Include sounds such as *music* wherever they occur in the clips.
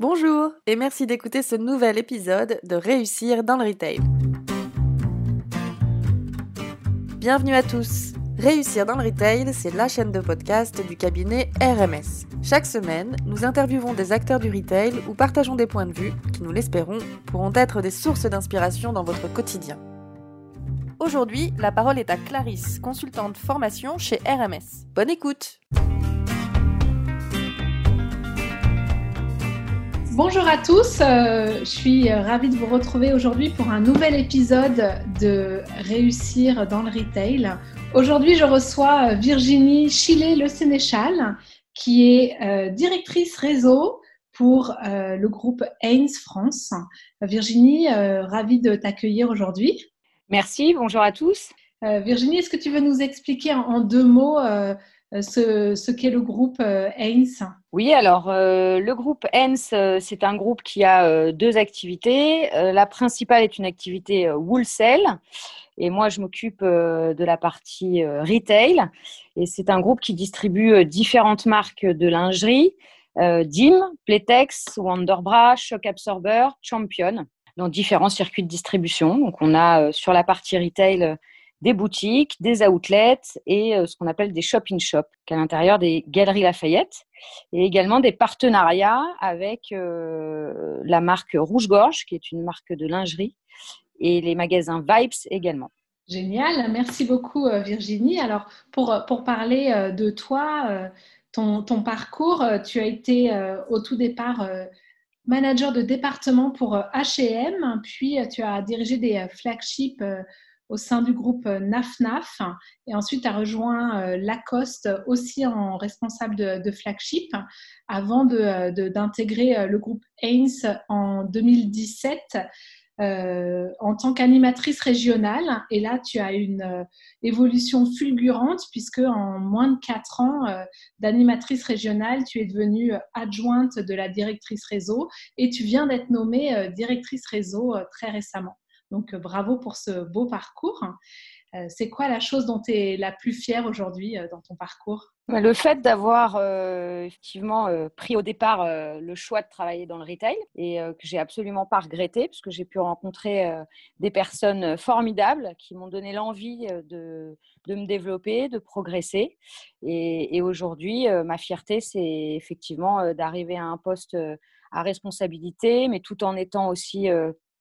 Bonjour et merci d'écouter ce nouvel épisode de Réussir dans le Retail. Bienvenue à tous. Réussir dans le Retail, c'est la chaîne de podcast du cabinet RMS. Chaque semaine, nous interviewons des acteurs du retail ou partageons des points de vue qui, nous l'espérons, pourront être des sources d'inspiration dans votre quotidien. Aujourd'hui, la parole est à Clarisse, consultante formation chez RMS. Bonne écoute Bonjour à tous, euh, je suis ravie de vous retrouver aujourd'hui pour un nouvel épisode de Réussir dans le Retail. Aujourd'hui, je reçois Virginie Chillet-Le Sénéchal, qui est euh, directrice réseau pour euh, le groupe Haynes France. Virginie, ravie de t'accueillir aujourd'hui. Merci, bonjour à tous. Virginie, est-ce que tu veux nous expliquer en deux mots euh, ce, qu'est le groupe euh, Haynes Oui, alors euh, le groupe Haynes, c'est un groupe qui a deux activités. la principale est une activité wholesale et moi je m'occupe de la partie retail. Et c'est un groupe qui distribue différentes marques de lingerie, DIM, Playtex, Wonderbra, Shock Absorber, Champion, dans différents circuits de distribution. Donc on a sur la partie retail des boutiques, des outlets et euh, ce qu'on appelle des shop-in-shop, qu'à l'intérieur des galeries Lafayette, et également des partenariats avec euh, la marque Rouge-Gorge, qui est une marque de lingerie, et les magasins Vibes également. Génial, merci beaucoup euh, Virginie. Alors pour, pour parler de toi, ton, ton, parcours, tu as été au tout départ manager de département pour H&M, puis tu as dirigé des flagships au sein du groupe NAFNAF et ensuite a rejoint euh, Lacoste aussi en responsable de, flagship avant d'intégrer euh, le groupe Haynes en 2017 euh, en tant qu'animatrice régionale. Et là, tu as une évolution fulgurante puisque en moins de quatre ans d'animatrice régionale, tu es devenue adjointe de la directrice réseau et tu viens d'être nommée directrice réseau très récemment. Donc, euh, bravo pour ce beau parcours. Euh, c'est quoi la chose dont tu es la plus fière aujourd'hui euh, dans ton parcours? Bah, Le fait d'avoir effectivement pris au départ le choix de travailler dans le retail et que j'ai absolument pas regretté puisque j'ai pu rencontrer des personnes formidables qui m'ont donné l'envie de, me développer, de progresser. Et aujourd'hui, ma fierté, c'est effectivement d'arriver à un poste à responsabilité, mais tout en étant aussi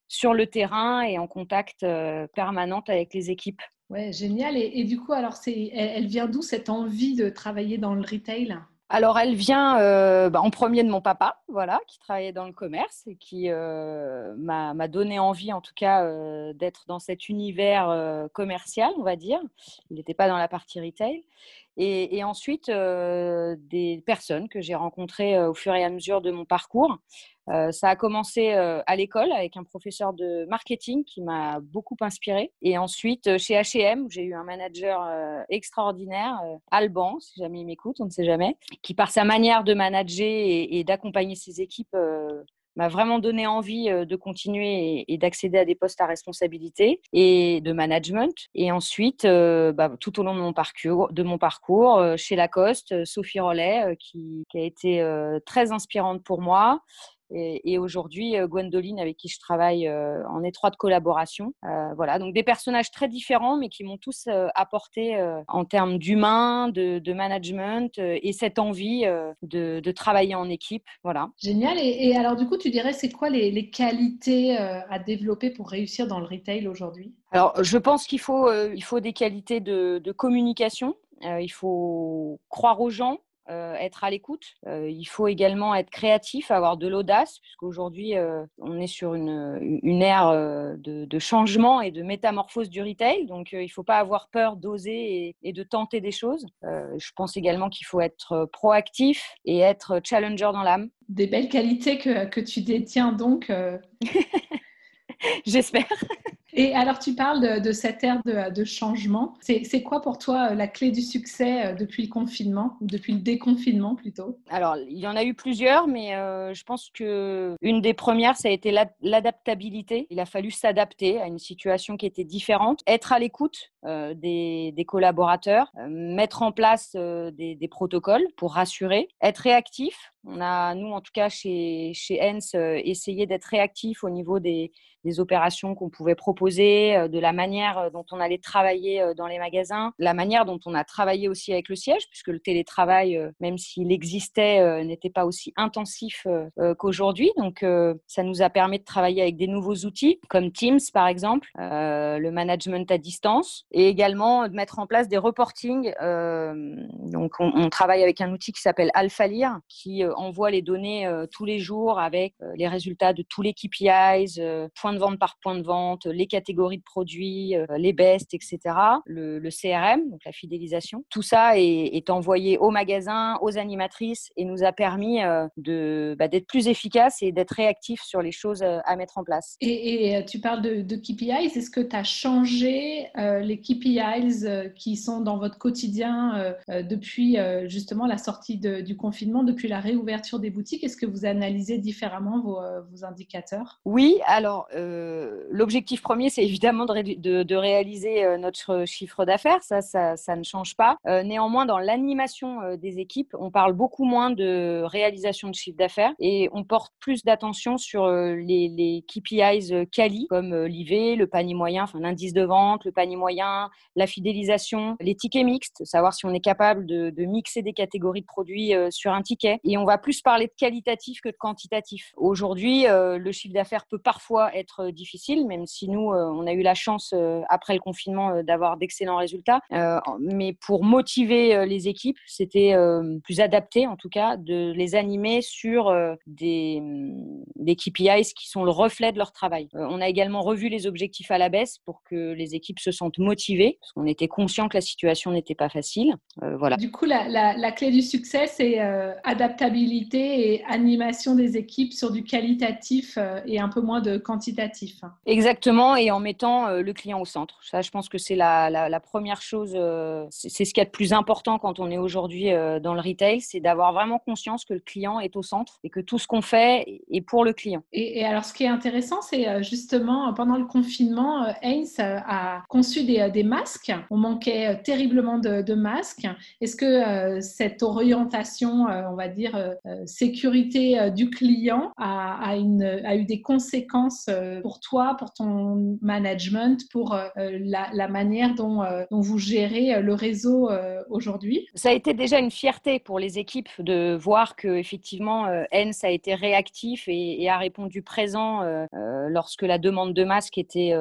sur le terrain et en contact euh, permanent avec les équipes. Ouais, génial. Et, du coup, alors, c'est, elle, vient d'où cette envie de travailler dans le retail? Alors, elle vient euh, bah, en premier de mon papa, voilà, qui travaillait dans le commerce et qui euh, m'a, donné envie, en tout cas, d'être dans cet univers commercial, on va dire. Il n'était pas dans la partie retail. Et, et ensuite, des personnes que j'ai rencontrées au fur et à mesure de mon parcours, euh, ça a commencé euh, à l'école avec un professeur de marketing qui m'a beaucoup inspiré. Et ensuite, euh, chez H&M, j'ai eu un manager extraordinaire, Alban, si jamais il m'écoute, on ne sait jamais, qui par sa manière de manager et, d'accompagner ses équipes m'a vraiment donné envie de continuer et, d'accéder à des postes à responsabilité et de management. Et ensuite, bah, tout au long de mon parcours, chez Lacoste, Sophie Rollet, qui, a été très inspirante pour moi et, aujourd'hui, euh, Gwendoline, avec qui je travaille euh, en étroite collaboration. Euh, voilà, donc des personnages très différents, mais qui m'ont tous apporté en termes d'humain, de, management et cette envie de, travailler en équipe. Voilà. Génial. Et, alors, du coup, tu dirais, c'est quoi les, qualités à développer pour réussir dans le retail aujourd'hui? Alors, je pense qu'il faut, il faut des qualités de, de communication. il faut croire aux gens, euh, être à l'écoute. Euh, il faut également être créatif, avoir de l'audace, puisqu'aujourd'hui, euh, on est sur une, une ère de, changement et de métamorphose du retail. Donc, il ne faut pas avoir peur d'oser et, de tenter des choses. je pense également qu'il faut être proactif et être challenger dans l'âme. Des belles qualités que, que tu détiens donc. *laughs* J'espère. Et alors, tu parles de, cette ère de, changement. C'est quoi pour toi euh, la clé du succès euh, depuis le confinement ou depuis le déconfinement plutôt? Alors, il y en a eu plusieurs, mais euh, je pense que une des premières, ça a été l'adaptabilité. Il a fallu s'adapter à une situation qui était différente, être à l'écoute des, collaborateurs, mettre en place des, des, protocoles pour rassurer, être réactif On a, nous, en tout cas, chez, chez Hens, essayé d'être réactif au niveau des, des opérations qu'on pouvait proposer, euh, de la manière euh, dont on allait travailler euh, dans les magasins, la manière dont on a travaillé aussi avec le siège, puisque le télétravail, même s'il existait, n'était pas aussi intensif qu'aujourd'hui. Donc, ça nous a permis de travailler avec des nouveaux outils, comme Teams, par exemple, le management à distance, et également de mettre en place des reportings. donc, on, travaille avec un outil qui s'appelle AlphaLear, qui envoie les données tous les jours avec les résultats de tous les KPIs, points de vente par point de vente, les catégories de produits, euh, les bests, etc. Le, CRM, donc la fidélisation. Tout ça est, envoyé au magasin, aux animatrices et nous a permis euh, bah, d'être plus efficace et d'être réactif sur les choses euh, à mettre en place. Et, tu parles de, de KPIs. Est-ce que tu as changé les KPIs qui sont dans votre quotidien depuis justement la sortie du confinement, depuis la réouverture des boutiques? Est-ce que vous analysez différemment vos, vos indicateurs? Oui, alors euh, l'objectif premier, c'est évidemment de, réaliser euh, notre chiffre d'affaires. Ça, ça, ne change pas. Euh, néanmoins, dans l'animation des équipes, on parle beaucoup moins de réalisation de chiffre d'affaires et on porte plus d'attention sur les, les KPIs quali, comme l'IV, le panier moyen, enfin l'indice de vente, le panier moyen, la fidélisation, les tickets mixtes, savoir si on est capable de, de mixer des catégories de produits sur un ticket. Et on va plus parler de qualitatif que de quantitatif. Aujourd'hui, le chiffre d'affaires peut parfois être euh, difficile, même si nous, euh, on a eu la chance euh, après le confinement d'avoir d'excellents résultats. mais pour motiver les équipes, c'était plus adapté, en tout cas, de les animer sur des, mm, KPIs qui sont le reflet de leur travail. on a également revu les objectifs à la baisse pour que les équipes se sentent motivées, parce qu'on était conscient que la situation n'était pas facile. voilà. Du coup, la, la, clé du succès, c'est adaptabilité et animation des équipes sur du qualitatif et un peu moins de quantitatif Exactement, et en mettant euh, le client au centre. Ça, je pense que c'est la, première chose, euh, c'est ce qu'il y a de plus important quand on est aujourd'hui euh, dans le retail, c'est d'avoir vraiment conscience que le client est au centre et que tout ce qu'on fait est pour le client. Et, alors, ce qui est intéressant, c'est justement pendant le confinement, Heinz a conçu des, masques. On manquait terriblement de, masques. Est-ce que cette orientation, on va dire, sécurité du client a, a, eu des conséquences pour toi, pour ton management, pour euh, la, manière dont, euh, dont, vous gérez euh, le réseau aujourd'hui? Ça a été déjà une fierté pour les équipes de voir que effectivement ENS a été réactif et, a répondu présent lorsque la demande de masques était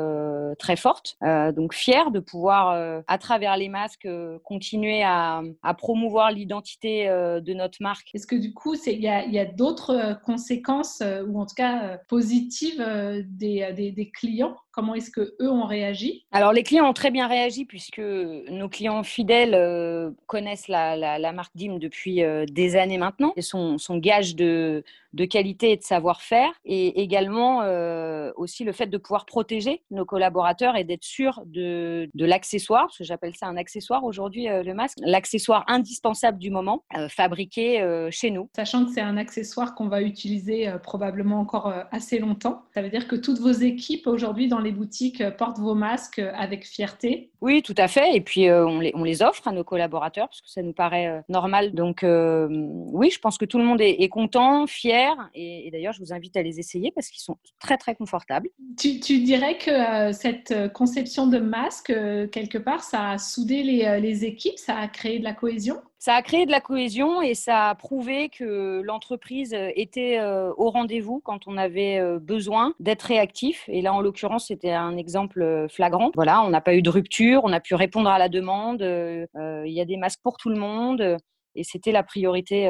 très forte. donc fier de pouvoir, à travers les masques, continuer à, à promouvoir l'identité de notre marque. Est-ce que du coup, il y a, d'autres conséquences, ou en tout cas positives, euh, des, clients Comment est-ce que eux ont réagi? Alors les clients ont très bien réagi puisque nos clients fidèles euh, connaissent la, marque DIM depuis euh, des années maintenant. Et son, son gage de, de, qualité et de savoir-faire et également aussi le fait de pouvoir protéger nos collaborateurs et d'être sûr de, de l'accessoire, parce que j'appelle ça un accessoire aujourd'hui le masque, l'accessoire indispensable du moment, fabriqué chez nous. Sachant que c'est un accessoire qu'on va utiliser probablement encore assez longtemps, ça veut dire que toutes vos équipes aujourd'hui dans les boutiques euh, portent vos masques euh, avec fierté Oui, tout à fait. Et puis, euh, on, les, on, les, offre à nos collaborateurs parce que ça nous paraît normal. Donc, oui, je pense que tout le monde est, content, fier. Et, d'ailleurs, je vous invite à les essayer parce qu'ils sont très, très confortables. Tu, tu dirais que cette conception de masque, quelque part, ça a soudé les, les équipes, ça a créé de la cohésion? Ça a créé de la cohésion et ça a prouvé que l'entreprise était euh, au rendez-vous quand on avait euh, besoin d'être réactif. Et là, en l'occurrence, c'était un exemple euh, flagrant. Voilà, on n'a pas eu de rupture, on a pu répondre à la demande. Il y a des masques pour tout le monde et c'était la priorité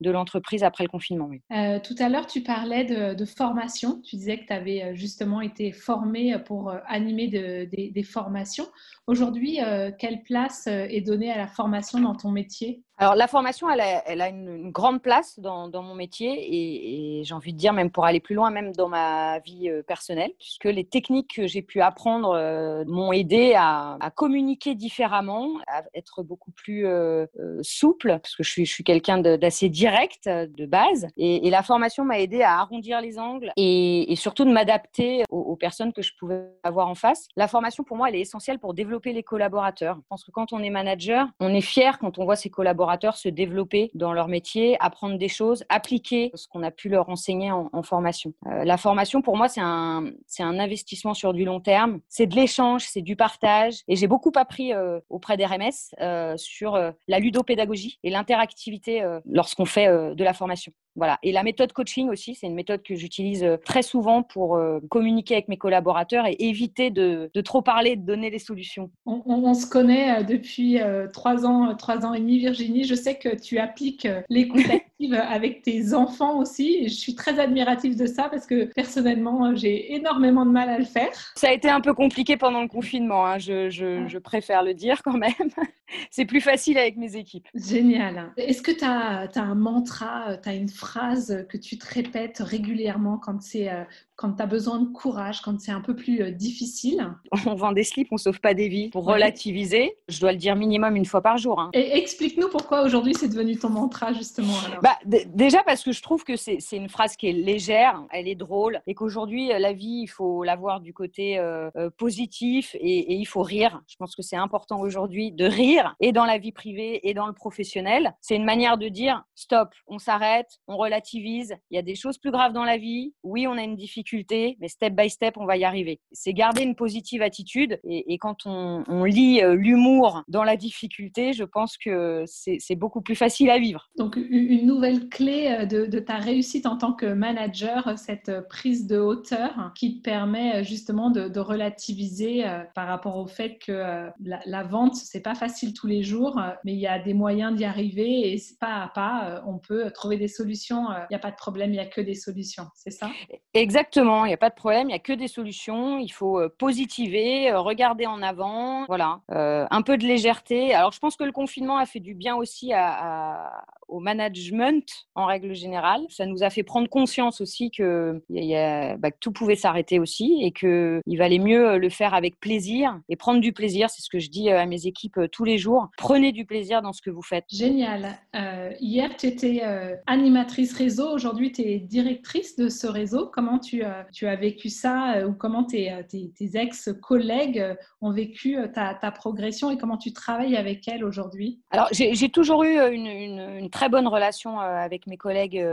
de l'entreprise après le confinement. Euh, tout à l'heure, tu parlais de, formation. Tu disais que tu avais euh, justement été formé pour euh, animer des formations. Aujourd'hui, quelle place est donnée à la formation dans ton métier? Alors la formation, elle a, une, grande place dans, mon métier et, j'ai envie de dire même pour aller plus loin, même dans ma vie euh, personnelle, puisque les techniques que j'ai pu apprendre euh, m'ont aidé à, communiquer différemment, à être beaucoup plus euh, souple, parce que je suis, je suis quelqu'un d'assez direct de base. Et, la formation m'a aidé à arrondir les angles et, surtout de m'adapter aux, aux, personnes que je pouvais avoir en face. La formation, pour moi, elle est essentielle pour développer les collaborateurs. Je pense que quand on est manager, on est fier quand on voit ses collaborateurs se développer dans leur métier, apprendre des choses, appliquer ce qu'on a pu leur enseigner en, formation. Euh, la formation, pour moi, c'est un, un investissement sur du long terme. C'est de l'échange, c'est du partage. Et j'ai beaucoup appris euh, auprès d'RMS euh, sur la ludopédagogie et l'interactivité lorsqu'on fait de la formation. Voilà. Et la méthode coaching aussi, c'est une méthode que j'utilise euh, très souvent pour euh, communiquer avec mes collaborateurs et éviter de, trop parler, de donner des solutions. On, se connaît euh, depuis trois ans, trois ans et demi, Virginie. Je sais que tu appliques l'écoute active avec tes enfants aussi. je suis très admirative de ça parce que personnellement, j'ai énormément de mal à le faire. Ça a été un peu compliqué pendant le confinement, hein. je, je préfère le dire quand même. *laughs* c'est plus facile avec mes équipes. Génial. Est-ce que tu as, as, un mantra, tu as une phrase que tu te répètes régulièrement quand c'est euh, quand tu as besoin de courage, quand c'est un peu plus euh, difficile? On vend des slips, on sauve pas des vies. Pour relativiser, je dois le dire minimum une fois par jour. Hein. Et explique-nous pourquoi aujourd'hui c'est devenu ton mantra justement. Bah, déjà parce que je trouve que c'est une phrase qui est légère, elle est drôle et qu'aujourd'hui euh, la vie il faut l'avoir du côté euh, positif et, il faut rire. Je pense que c'est important aujourd'hui de rire et dans la vie privée et dans le professionnel. C'est une manière de dire stop, on s'arrête, on relativise. Il y a des choses plus graves dans la vie. Oui, on a une difficulté mais step by step, on va y arriver. C'est garder une positive attitude. Et, quand on, lit euh, l'humour dans la difficulté, je pense que c'est beaucoup plus facile à vivre. Donc, une nouvelle clé euh, de, ta réussite en tant que manager, cette prise de hauteur qui te permet euh, justement de, relativiser par rapport au fait que la, la vente, c'est pas facile tous les jours, mais il y a des moyens d'y arriver et pas à pas, on peut trouver des solutions. Il n'y a pas de problème, il n'y a que des solutions. C'est ça? Exactement il n'y a pas de problème, il n'y a que des solutions. Il faut euh, positiver, euh, regarder en avant, voilà, euh, un peu de légèreté. Alors, je pense que le confinement a fait du bien aussi au management en règle générale. Ça nous a fait prendre conscience aussi que, bah, que tout pouvait s'arrêter aussi et qu'il valait mieux le faire avec plaisir et prendre du plaisir. C'est ce que je dis à mes équipes tous les jours. Prenez du plaisir dans ce que vous faites. Génial. hier, tu étais animatrice réseau. Aujourd'hui, tu es directrice de ce réseau. Comment tu euh, tu as vécu ça euh, ou comment tes, euh, ex-collègues ont vécu ta, progression et comment tu travailles avec elles aujourd'hui? Alors, j'ai toujours eu une, très bonne relation avec mes collègues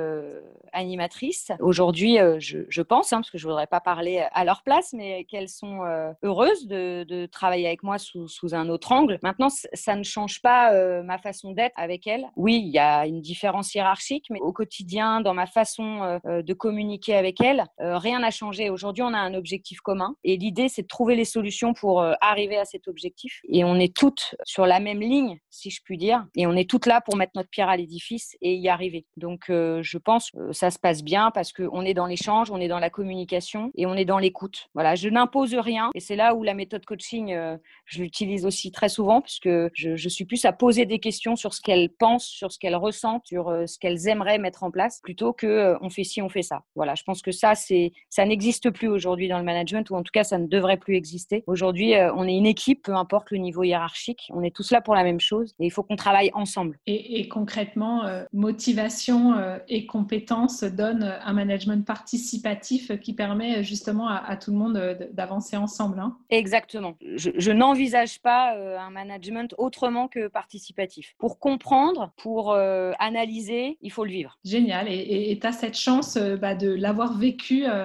animatrices. Aujourd'hui, je, pense, hein, parce que je ne voudrais pas parler à leur place, mais qu'elles sont heureuses de, travailler avec moi sous, un autre angle. Maintenant, ça ne change pas ma façon d'être avec elles. Oui, il y a une différence hiérarchique, mais au quotidien, dans ma façon de communiquer avec elles, rien n'a changé. Aujourd'hui, on a un objectif commun et l'idée, c'est de trouver les solutions pour euh, arriver à cet objectif. Et on est toutes sur la même ligne, si je puis dire, et on est toutes là pour mettre notre pierre à l'édifice et y arriver. Donc, euh, je pense que ça se passe bien parce qu'on est dans l'échange, on est dans la communication et on est dans l'écoute. Voilà, je n'impose rien et c'est là où la méthode coaching, euh, je l'utilise aussi très souvent puisque je, je, suis plus à poser des questions sur ce qu'elles pensent, sur ce qu'elles ressentent, sur ce qu'elles aimeraient mettre en place plutôt que on fait ci, on fait ça. Voilà, je pense que ça, c'est ça n'existe plus aujourd'hui dans le management, ou en tout cas, ça ne devrait plus exister. Aujourd'hui, euh, on est une équipe, peu importe le niveau hiérarchique, on est tous là pour la même chose et il faut qu'on travaille ensemble. Et, concrètement, euh, motivation euh, et compétences donnent un management participatif qui permet justement à, tout le monde d'avancer ensemble. Hein. Exactement. Je, n'envisage pas un management autrement que participatif. Pour comprendre, pour analyser, il faut le vivre. Génial. Et tu as cette chance bah, de l'avoir vécu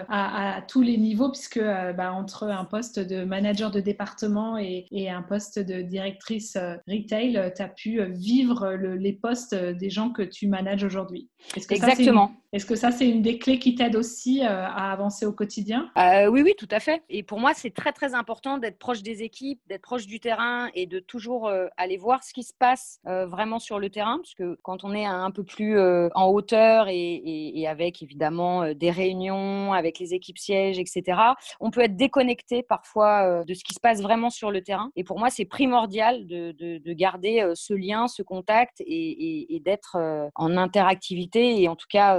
à, tous les niveaux, puisque euh, bah, entre un poste de manager de département et, un poste de directrice euh, retail, euh, tu as pu vivre les postes des gens que tu manages aujourd'hui. Exactement. Est-ce que ça, c'est une des clés qui t'aide aussi à avancer au quotidien? Oui, oui, tout à fait. Et pour moi, c'est très, très important d'être proche des équipes, d'être proche du terrain et de toujours aller voir ce qui se passe vraiment sur le terrain, parce que quand on est un peu plus en hauteur et, et avec évidemment des réunions avec les équipes sièges, etc. On peut être déconnecté parfois euh, de ce qui se passe vraiment sur le terrain. Et pour moi, c'est primordial de, garder euh, ce lien, ce contact et, d'être euh, en interactivité et en tout cas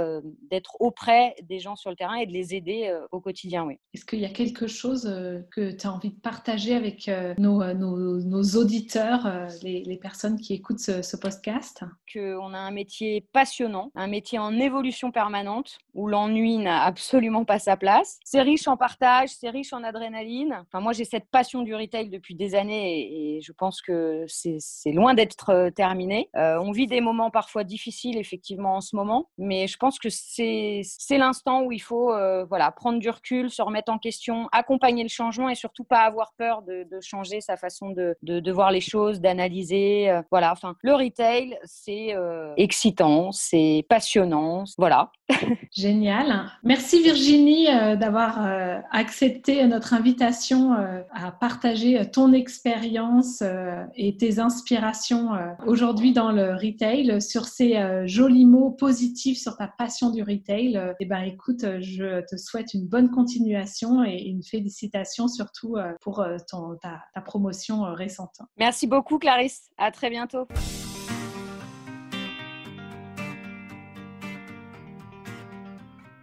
d'être auprès des gens sur le terrain et de les aider au quotidien. Oui. Est-ce qu'il y a quelque chose que tu as envie de partager avec nos, nos, auditeurs, les, personnes qui écoutent ce, ce podcast? Qu'on a un métier passionnant, un métier en évolution permanente où l'ennui n'a absolument absolument pas sa place. C'est riche en partage, c'est riche en adrénaline. Enfin, moi, j'ai cette passion du retail depuis des années et, je pense que c'est loin d'être euh, terminé. Euh, on vit des moments parfois difficiles, effectivement, en ce moment, mais je pense que c'est l'instant où il faut euh, voilà, prendre du recul, se remettre en question, accompagner le changement et surtout pas avoir peur de, changer sa façon de, voir les choses, d'analyser. voilà, enfin, le retail, c'est excitant, c'est passionnant. Voilà. *laughs* Génial. Merci Virginie euh, d'avoir euh, accepté notre invitation euh, à partager ton expérience et tes inspirations aujourd'hui dans le retail sur ces jolis mots positifs sur ta passion du retail. Et eh ben écoute, je te souhaite une bonne continuation et une félicitation surtout pour ton, ta, ta promotion récente. Merci beaucoup Clarisse. À très bientôt.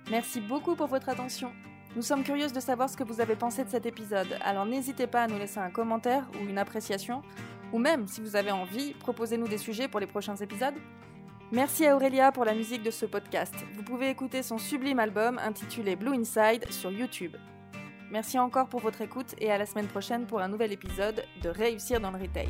Merci beaucoup pour votre attention. Nous sommes curieuses de savoir ce que vous avez pensé de cet épisode, alors n'hésitez pas à nous laisser un commentaire ou une appréciation, ou même, si vous avez envie, proposez-nous des sujets pour les prochains épisodes. Merci à Aurélia pour la musique de ce podcast. Vous pouvez écouter son sublime album intitulé Blue Inside sur YouTube. Merci encore pour votre écoute et à la semaine prochaine pour un nouvel épisode de Réussir dans le Retail.